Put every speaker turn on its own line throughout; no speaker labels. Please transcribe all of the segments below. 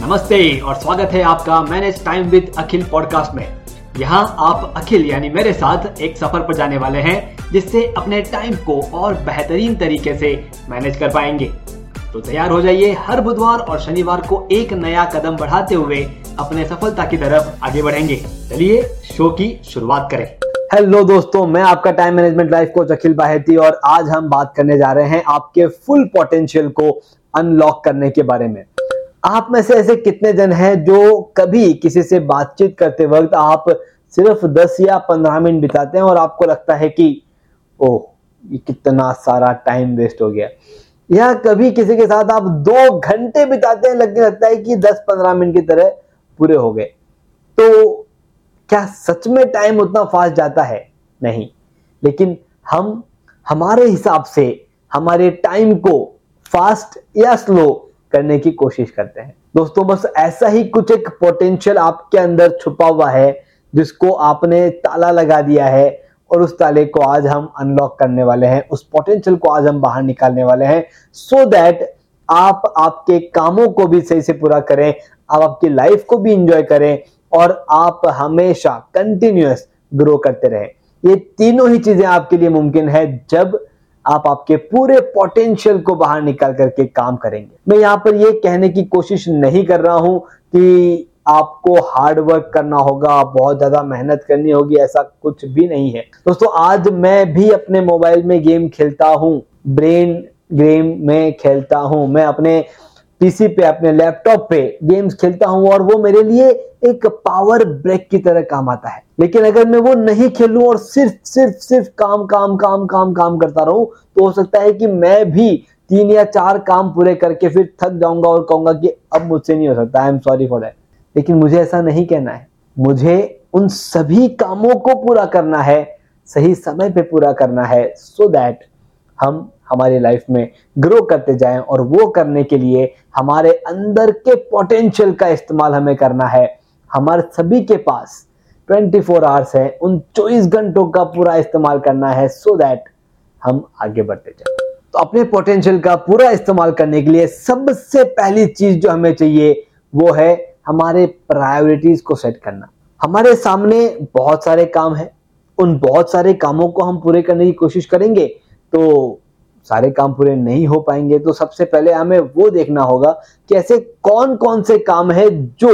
नमस्ते और स्वागत है आपका manage time with Akhil podcast में। यहाँ आप अखिल यानी मेरे साथ एक सफ़र पर जाने वाले हैं, जिससे अपने टाइम को और बेहतरीन तरीके से मैनेज कर पाएँगे। तो तैयार हो जाइए हर बुधवार और शनिवार को एक नया कदम बढ़ाते हुए अपने सफलता की तरफ़ आगे बढ़ेंगे। चलिए शो की शुरुआत करें।
हेलो दोस्तों, मैं आपका time management life coach Akhil Baheti और आज हम बात करने जा रहे हैं आपके फुल पोटेंशियल को अनलॉक करने के बारे में। आप में से ऐसे कितने जन हैं जो कभी किसी से बातचीत करते वक्त आप सिर्फ़ 10 या 15 मिनट बिताते हैं और आपको लगता है कि, ओह, ये कितना सारा टाइम वेस्ट हो गया। या कभी किसी के साथ आप दो घंटे बिताते हैं, लगने लगता है कि 10-15 मिनट की तरह पूरे हो गए। तो क्या सच में टाइम उतना फास्ट जाता है? नहीं। लेकिन हम, हमारे हिसाब से, हमारे टाइम को फास्ट या स्लो करने की कोशिश करते हैं। दोस्तों, बस ऐसा ही कुछ एक पोटेंशियल आपके अंदर छुपा हुआ है, जिसको आपने ताला लगा दिया है और उस ताले को आज हम अनलॉक करने वाले हैं। उस पोटेंशियल को आज हम बाहर निकालने वाले हैं। सो so दैट आप आपके कामों को भी सही से पूरा करें, आप आपकी लाइफ को भी इंजॉय करें और आप हमेशा कंटिन्यूस ग्रो करते रहें। ये तीनों ही चीज़ें आपके लिए मुमकिन है। जब आप आपके पूरे पोटेंशियल को बाहर निकाल करके काम करेंगे। मैं यहाँ पर ये कहने की कोशिश नहीं कर रहा हूँ कि आपको हार्ड वर्क करना होगा बहुत ज़्यादा मेहनत करनी होगी, ऐसा कुछ भी नहीं है। दोस्तों, आज मैं भी अपने मोबाइल में गेम खेलता हूँ ब्रेन गेम में खेलता हूँ। मैं अपने पीसी पे, अपने लैपटॉप पे गेम्स खेलता हूँ और वो मेरे लिए एक पावर ब्रेक की तरह काम आता है। लेकिन अगर मैं वो नहीं खेलूं और सिर्फ़ सिर्फ़ सिर्फ़ काम काम काम काम काम करता रहूँ तो हो सकता है कि मैं भी तीन या चार काम पूरे करके फिर थक जाऊँगा और कहूँगा कि अब मुझसे नहीं हो सकता I am sorry for that लेकिन मुझे ऐसा नहीं कहना है। मुझे उन सभी कामों को पूरा करना है, सही समय पे पूरा करना है सो so दैट हम हमारी लाइफ में ग्रो करते जाएँ और वो करने के लिए हमारे अंदर के पोटेंशियल का इस्तेमाल हमें करना है। हमारे सभी के पास 24 फोर आवर्स है। उन 24 घंटों का पूरा इस्तेमाल करना है सो so दैट हम आगे बढ़ते जाए। तो अपने पोटेंशियल का पूरा इस्तेमाल करने के लिए सबसे पहली चीज़ जो हमें चाहिए, वो है हमारे प्रायोरिटीज को सेट करना। हमारे सामने बहुत सारे काम है। उन बहुत सारे कामों को हम पूरे करने की कोशिश करेंगे तो सारे काम पूरे नहीं हो पाएँगे। तो सबसे पहले हमें वो देखना होगा कि ऐसे कौन कौन से काम है जो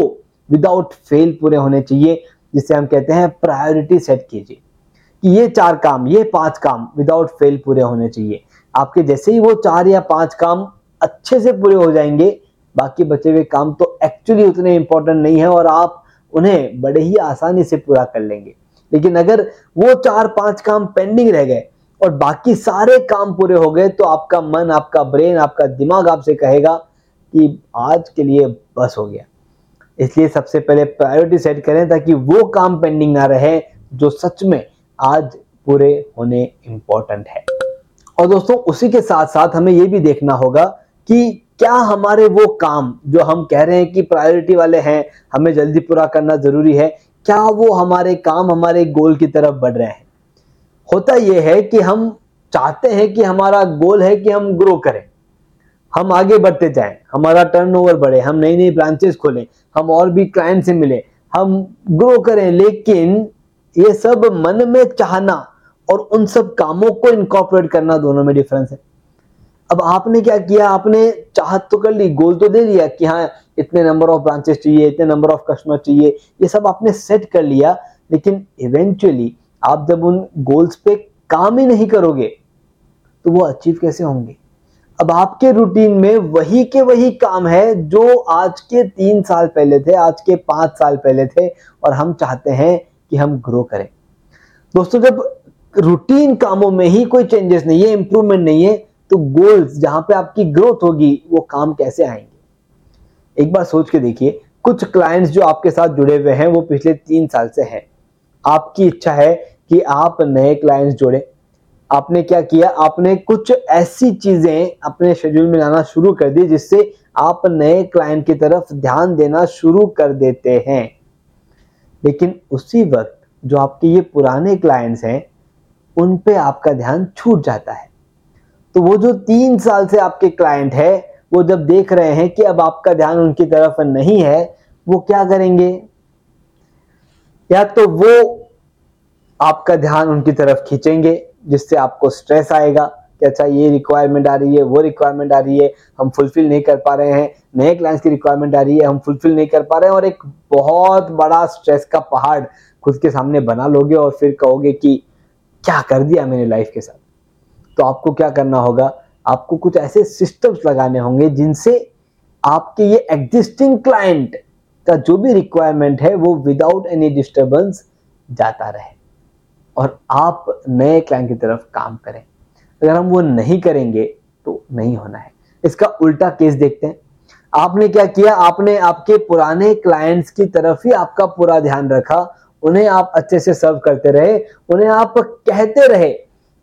विदाउट फेल पूरे होने चाहिए। जिसे हम कहते हैं प्रायोरिटी सेट कीजिए। कि ये चार काम, ये पाँच काम विदाउट फेल पूरे होने चाहिए। आपके जैसे ही वो चार या पाँच काम अच्छे से पूरे हो जाएँगे, बाकी बचे हुए काम तो एक्चुअली उतने इंपॉर्टेंट नहीं है और आप उन्हें बड़े ही आसानी से पूरा कर लेंगे। लेकिन अगर वो चार पाँच काम पेंडिंग रह गए और बाकी सारे काम पूरे हो गए तो आपका मन, आपका ब्रेन आपका दिमाग आपसे कहेगा कि आज के लिए बस हो गया। इसलिए सबसे पहले प्रायोरिटी सेट करें ताकि वो काम पेंडिंग ना रहे जो सच में आज पूरे होने इंपॉर्टेंट है। और दोस्तों, उसी के साथ साथ हमें ये भी देखना होगा कि क्या हमारे वो काम जो हम कह रहे हैं कि प्रायोरिटी वाले हैं, हमें जल्दी पूरा करना ज़रूरी है, क्या वो हमारे काम, हमारे गोल की तरफ़ बढ़ रहे हैं? होता यह है कि हम चाहते हैं कि हमारा गोल है कि हम ग्रो करें। हम आगे बढ़ते जाएँ, हमारा टर्नओवर बढ़े, हम नई नई ब्रांचेस खोलें, हम और भी क्लाइंट से मिले, हम ग्रो करें, लेकिन ये सब मन में चाहना और उन सब कामों को इनकॉर्पोरेट करना दोनों में डिफरेंस है। अब आपने क्या किया? आपने चाहत तो कर ली गोल तो दे दिया कि हाँ इतने नंबर ऑफ़ ब्रांचेस चाहिए, इतने नंबर ऑफ़ कस्टमर चाहिए, ये सब आपने सेट कर लिया, लेकिन इवेंचुअली आप जब उन गोल्स पे काम ही नहीं करोगे तो वो अचीव कैसे होंगे? अब आपके रूटीन में वही के वही काम है जो आज के तीन साल पहले थे, आज के पाँच साल पहले थे और हम चाहते हैं कि हम ग्रो करें। दोस्तों, जब रूटीन कामों में ही कोई चेंजेस नहीं है इंप्रूवमेंट नहीं है तो गोल्स जहाँ पे आपकी ग्रोथ होगी, वो काम कैसे आएँगे? एक बार सोच के देखिए, कुछ क्लाइंट्स जो आपके साथ जुड़े हुए हैं, वो पिछले तीन साल से हैं। आपकी इच्छा है कि आप नए क्लाइंट्स जोड़े। आपने क्या किया? आपने कुछ ऐसी चीज़ें अपने शेड्यूल में लाना शुरू कर दी जिससे आप नए क्लाइंट की तरफ़ ध्यान देना शुरू कर देते हैं। लेकिन उसी वक्त जो आपके ये पुराने क्लाइंट्स हैं, उन पे आपका ध्यान छूट जाता है। तो वो जो तीन साल से आपके क्लाइंट है, वो जब देख रहे हैं कि अब आपका ध्यान उनकी तरफ़ नहीं है, वो क्या करेंगे? या तो वो आपका ध्यान उनकी तरफ़ खींचेंगे जिससे आपको स्ट्रेस आएगा कि अच्छा ये रिक्वायरमेंट आ रही है, वो रिक्वायरमेंट आ रही है, हम फुलफिल नहीं कर पा रहे हैं, नए क्लाइंट्स की रिक्वायरमेंट आ रही है, हम फुलफिल नहीं कर पा रहे हैं और एक बहुत बड़ा स्ट्रेस का पहाड़ खुद के सामने बना लोगे और फिर कहोगे कि क्या कर दिया मैंने लाइफ के साथ? तो आपको क्या करना होगा? आपको कुछ ऐसे सिस्टम्स लगाने होंगे जिनसे आपके ये एग्जिस्टिंग क्लाइंट का जो भी रिक्वायरमेंट है, वो विदाउट एनी डिस्टर्बेंस जाता रहे। और आप नए क्लाइंट की तरफ़ काम करें। अगर हम वो नहीं करेंगे तो नहीं होना है। इसका उल्टा केस देखते हैं। आपने क्या किया? आपने आपके पुराने क्लाइंट्स की तरफ़ ही आपका पूरा ध्यान रखा। उन्हें आप अच्छे से सर्व करते रहे। उन्हें आप कहते रहे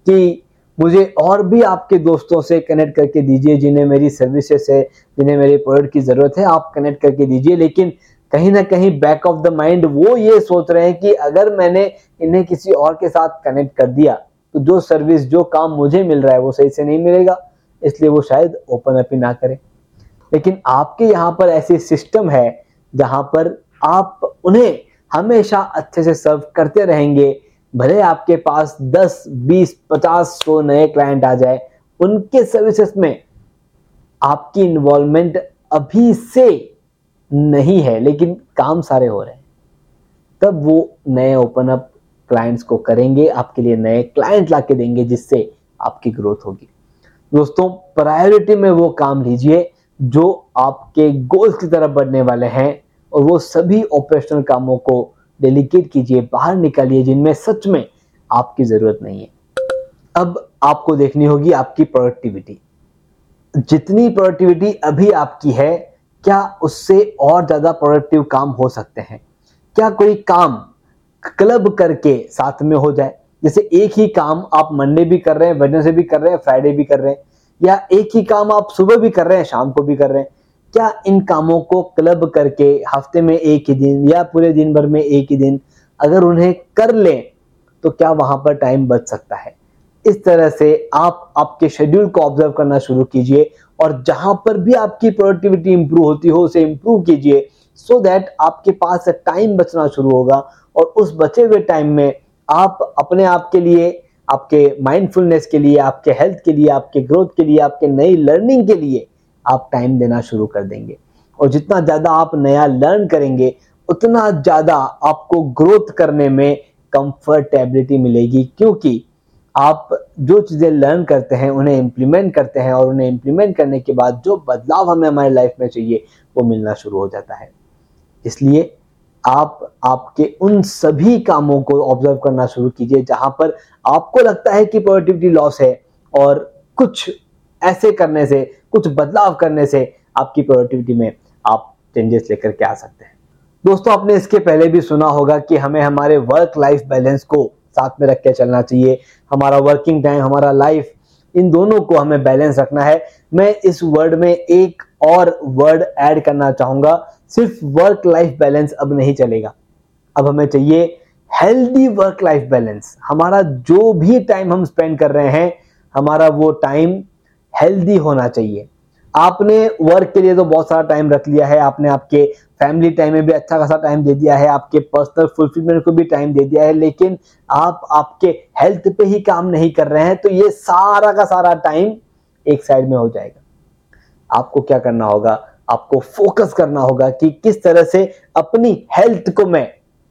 कि मुझे और भी आपके दोस्तों से कनेक्ट करके दीजिए, जिन्हें मेरी सर्विसेज़ है, जिन्हें मेरे प्रोडक्ट की ज़रूरत है, आप कनेक्ट करके दीजिए। लेकिन कहीं ना कहीं बैक ऑफ़ द माइंड वो ये सोच रहे हैं कि अगर मैंने इन्हें किसी और के साथ कनेक्ट कर दिया तो जो सर्विस जो काम मुझे मिल रहा है वो सही से नहीं मिलेगा इसलिए वो शायद ओपन अप ही ना करें। लेकिन आपके यहाँ पर ऐसे सिस्टम है जहाँ पर आप उन्हें हमेशा अच्छे से सर्व करते रहेंगे भले आपके पास 10, 20, 50, सौ नए क्लाइंट आ जाए उनके सर्विसेज़ में आपकी इन्वॉल्वमेंट अभी से नहीं है, लेकिन काम सारे हो रहे हैं। तब वो नए ओपन अप क्लाइंट्स को करेंगे, आपके लिए नए क्लाइंट ला के देंगे, जिससे आपकी ग्रोथ होगी। दोस्तों प्रायोरिटी में वो काम लीजिए, जो आपके गोल्स की तरफ़ बढ़ने वाले हैं, और वो सभी ऑपरेशनल कामों को डेलीकेट कीजिए, बाहर निकालिए, जिनमें सच में आपकी ज़रूरत नहीं है। अब आपको देखनी होगी आपकी प्रोडक्टिविटी जितनी प्रोडक्टिविटी अभी आपकी है क्या उससे और ज़्यादा प्रोडक्टिव काम हो सकते हैं? क्या कोई काम क्लब करके साथ में हो जाए? जैसे एक ही काम आप मंडे भी कर रहे हैं वेडनेसडे भी कर रहे हैं फ्राइडे भी कर रहे हैं, या एक ही काम आप सुबह भी कर रहे हैं, शाम को भी कर रहे हैं, क्या इन कामों को क्लब करके हफ़्ते में एक ही दिन या पूरे दिन भर में एक ही दिन अगर उन्हें कर लें तो क्या वहाँ पर टाइम बच सकता है? इस तरह से आप आपके शेड्यूल को ऑब्ज़र्व करना शुरू कीजिए और जहाँ पर भी आपकी प्रोडक्टिविटी इंप्रूव होती हो, उसे इंप्रूव कीजिए सो so दैट आपके पास टाइम बचना शुरू होगा और उस बचे हुए टाइम में आप अपने आप के लिए, आपके माइंडफुलनेस के लिए, आपके हेल्थ के लिए, आपके ग्रोथ के लिए, आपके नई लर्निंग के लिए आप टाइम देना शुरू कर देंगे। और जितना ज़्यादा आप नया लर्न करेंगे, उतना ज़्यादा आपको ग्रोथ करने में कंफर्टेबिलिटी मिलेगी क्योंकि आप जो चीज़ें लर्न करते हैं, उन्हें इम्प्लीमेंट करते हैं और उन्हें इम्प्लीमेंट करने के बाद जो बदलाव हमें हमारी लाइफ में चाहिए, वो मिलना शुरू हो जाता है। इसलिए आप, आपके उन सभी कामों को ऑब्ज़र्व करना शुरू कीजिए, जहाँ पर आपको लगता है कि प्रोडक्टिविटी लॉस है और कुछ ऐसे करने से, कुछ बदलाव करने से आपकी प्रोडक्टिविटी में आप चेंजेस लेकर के आ सकते हैं। दोस्तों, आपने इसके पहले भी सुना होगा कि हमें हमारे वर्क लाइफ बैलेंस को साथ में रख के चलना चाहिए। हमारा वर्किंग टाइम हमारा लाइफ इन दोनों को हमें बैलेंस रखना है। मैं इस वर्ड में एक और वर्ड ऐड करना चाहूँगा। सिर्फ़ वर्क लाइफ बैलेंस अब नहीं चलेगा। अब हमें चाहिए हेल्दी वर्क लाइफ बैलेंस हमारा जो भी टाइम हम स्पेंड कर रहे हैं, हमारा वो टाइम हेल्दी होना चाहिए। आपने वर्क के लिए तो बहुत सारा टाइम रख लिया है, आपने आपके फैमिली टाइम में भी अच्छा खासा टाइम दे दिया है, आपके पर्सनल फुलफिलमेंट को भी टाइम दे दिया है, लेकिन आप आपके हेल्थ पे ही काम नहीं कर रहे हैं तो ये सारा का सारा टाइम एक साइड में हो जाएगा। आपको क्या करना होगा? आपको फोकस करना होगा कि किस तरह से अपनी हेल्थ को मैं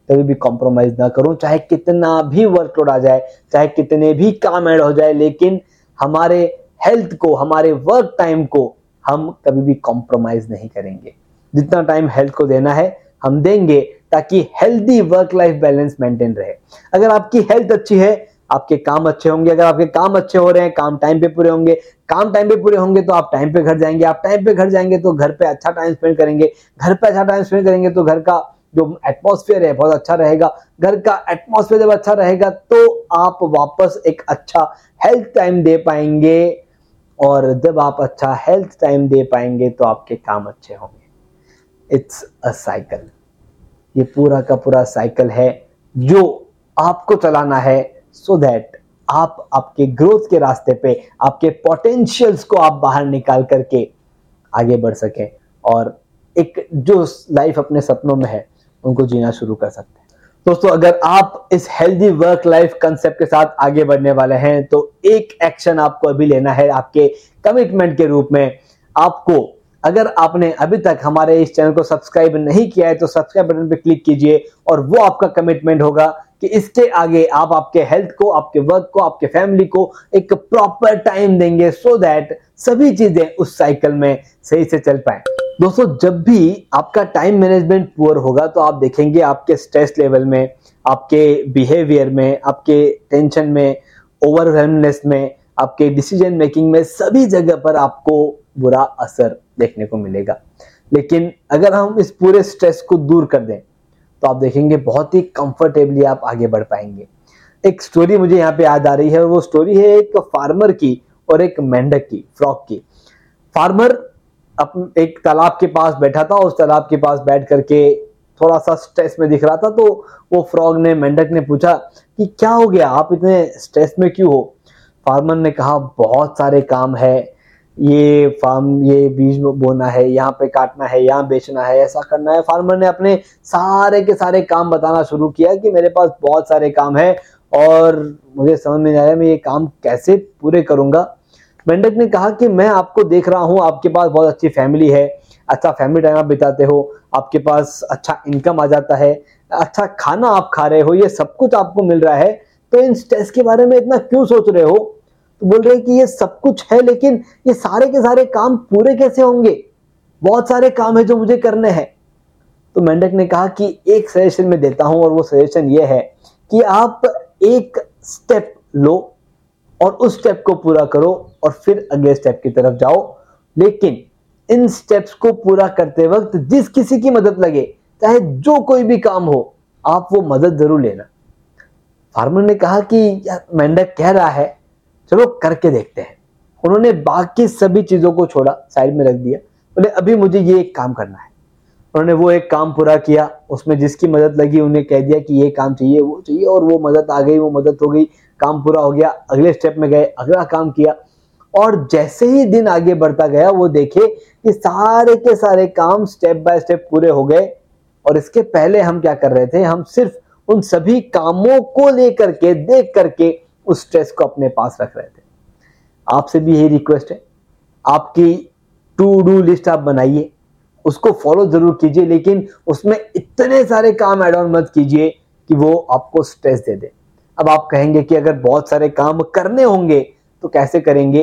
कभी भी कॉम्प्रोमाइज ना करूँ, चाहे कितना भी वर्कलोड आ जाए, चाहे कितने भी काम ऐड हो जाए, लेकिन हमारे हेल्थ को, हमारे वर्क टाइम को हम कभी भी कॉम्प्रोमाइज नहीं करेंगे। जितना टाइम हेल्थ को देना है, हम देंगे ताकि healthy work life balance maintain रहे। अगर आपकी हेल्थ अच्छी है, आपके काम अच्छे होंगे। अगर आपके काम अच्छे हो रहे हैं, काम टाइम पे पूरे होंगे। काम टाइम पे पूरे होंगे तो आप टाइम पे घर जाएँगे। आप टाइम पे घर जाएँगे तो घर पे अच्छा टाइम स्पेंड करेंगे। घर पे अच्छा टाइम स्पेंड करेंगे तो घर का जो एटमोसफियर है, बहुत अच्छा रहेगा। घर का एटमोसफियर जब अच्छा रहेगा तो आप वापस एक अच्छा हेल्थ टाइम दे पाएँगे। और जब आप अच्छा हेल्थ टाइम दे पाएँगे तो आपके काम अच्छे होंगे। इट्स अ साइकिल ये पूरा का पूरा साइकिल है जो आपको चलाना है सो so दैट आप आपके ग्रोथ के रास्ते पे, आपके पोटेंशियल्स को आप बाहर निकाल करके आगे बढ़ सकें। और एक जो लाइफ अपने सपनों में है, उनको जीना शुरू कर सकते हैं। दोस्तों, अगर आप इस हेल्दी वर्क लाइफ कंसेप्ट के साथ आगे बढ़ने वाले हैं तो एक एक्शन आपको अभी लेना है आपके कमिटमेंट के रूप में। आपको, अगर आपने अभी तक हमारे इस चैनल को सब्सक्राइब नहीं किया है तो सब्सक्राइब बटन पर क्लिक कीजिए और वो आपका कमिटमेंट होगा कि इसके आगे आप आपके हेल्थ को, आपके वर्क को, आपके फैमिली को एक प्रॉपर टाइम देंगे सो so दैट सभी चीज़ें उस साइकिल में सही से चल पाए। दोस्तों, जब भी आपका टाइम मैनेजमेंट पुअर होगा तो आप देखेंगे आपके स्ट्रेस लेवल में, आपके बिहेवियर में, आपके टेंशन में ओवरवेलमनेस में, आपके डिसीज़न मेकिंग में सभी जगह पर आपको बुरा असर देखने को मिलेगा। लेकिन अगर हम इस पूरे स्ट्रेस को दूर कर दें तो आप देखेंगे बहुत ही कंफर्टेबली आप आगे बढ़ पाएँगे। एक स्टोरी मुझे यहाँ पे याद आ रही है वो स्टोरी है एक फार्मर की और एक मेंढक की फ्रॉक की। फार्मर अप, एक तालाब के पास बैठा था उस तालाब के पास बैठ करके थोड़ा सा स्ट्रेस में दिख रहा था तो वो फ्रॉग ने, मेंढक ने पूछा कि क्या हो गया? आप इतने स्ट्रेस में क्यों हो? फार्मर ने कहा, बहुत सारे काम है। ये फार्म ये बीज बोना है, यहाँ पे काटना है, यहाँ बेचना है, ऐसा करना है। फार्मर ने अपने सारे के सारे काम बताना शुरू किया कि मेरे पास बहुत सारे काम है और मुझे समझ में नहीं आया मैं ये काम कैसे पूरे करूँगा। मेंढक ने कहा कि मैं आपको देख रहा हूँ, आपके पास बहुत अच्छी फैमिली है अच्छा फैमिली टाइम आप बिताते हो, आपके पास अच्छा इनकम आ जाता है अच्छा खाना आप खा रहे हो, ये सब कुछ आपको मिल रहा है तो इन स्ट्रेस के बारे में इतना क्यों सोच रहे हो? तो बोल रहे हैं कि ये सब कुछ है, लेकिन ये सारे के सारे काम पूरे कैसे होंगे? बहुत सारे काम है जो मुझे करने हैं। तो मेंढक ने कहा कि एक सजेशन में देता हूँ, और वो सजेशन ये है कि आप एक स्टेप लो और उस स्टेप को पूरा करो और फिर अगले स्टेप की तरफ़ जाओ। लेकिन इन स्टेप्स को पूरा करते वक्त जिस किसी की मदद लगे, चाहे जो कोई भी काम हो, आप वो मदद ज़रूर लेना। फार्मर ने कहा कि यार मेंढक कह रहा है, चलो करके देखते हैं। उन्होंने बाकी सभी चीज़ों को छोड़ा, साइड में रख दिया। बोले, अभी मुझे ये एक काम करना है। उन्होंने वो एक काम पूरा किया, उसमें जिसकी मदद लगी उन्हें कह दिया कि ये काम चाहिए, वो चाहिए, और वो मदद आ गई, वो मदद हो गई। काम पूरा हो गया, अगले स्टेप में गए, अगला काम किया। और जैसे ही दिन आगे बढ़ता गया, वो देखे कि सारे के सारे काम स्टेप बाय स्टेप पूरे हो गए। और इसके पहले हम क्या कर रहे थे? हम सिर्फ़ उन सभी कामों को लेकर के, देख करके उस स्ट्रेस को अपने पास रख रहे थे। आपसे भी यही रिक्वेस्ट है। आपकी टू डू लिस्ट आप बनाइए। उसको फॉलो ज़रूर कीजिए, लेकिन उसमें इतने सारे काम एड ऑन मत कीजिए कि वो आपको स्ट्रेस दे दे। अब आप कहेंगे कि अगर बहुत सारे काम करने होंगे तो कैसे करेंगे?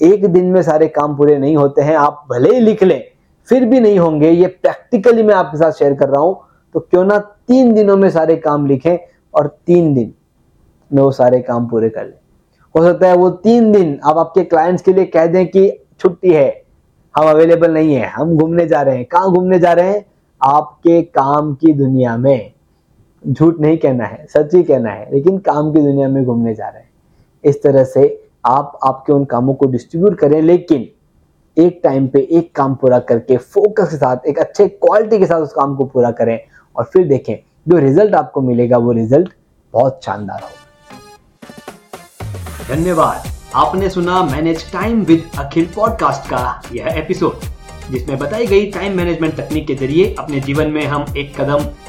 एक दिन में सारे काम पूरे नहीं होते हैं, आप भले ही लिख लें, फिर भी नहीं होंगे। ये प्रैक्टिकली मैं आपके साथ शेयर कर रहा हूँ। तो क्यों ना तीन दिनों में सारे काम लिखें और तीन दिन में वो सारे काम पूरे कर लें। हो सकता है वो तीन दिन आप आपके क्लाइंट्स के लिए कह दें कि छुट्टी है, हम अवेलेबल नहीं है, हम घूमने जा रहे हैं। कहाँ घूमने जा रहे हैं? आपके काम की दुनिया में। झूठ नहीं कहना है, सच ही कहना है, लेकिन काम की दुनिया में घूमने जा रहे हैं। इस तरह से आप आपके उन कामों को डिस्ट्रीब्यूट करें, लेकिन एक टाइम पे एक काम पूरा करके फोकस के साथ, एक अच्छे क्वालिटी के साथ उस काम को पूरा करें और फिर देखें, जो रिज़ल्ट आपको मिलेगा, वो रिज़ल्ट बहुत शानदार होगा।
धन्यवाद। आपने सुना manage time with Akhil podcast का यह एपिसोड जिसमें बताई गई टाइम मैनेजमेंट तकनीक के ज़रिए अपने जीवन में हम एक कदम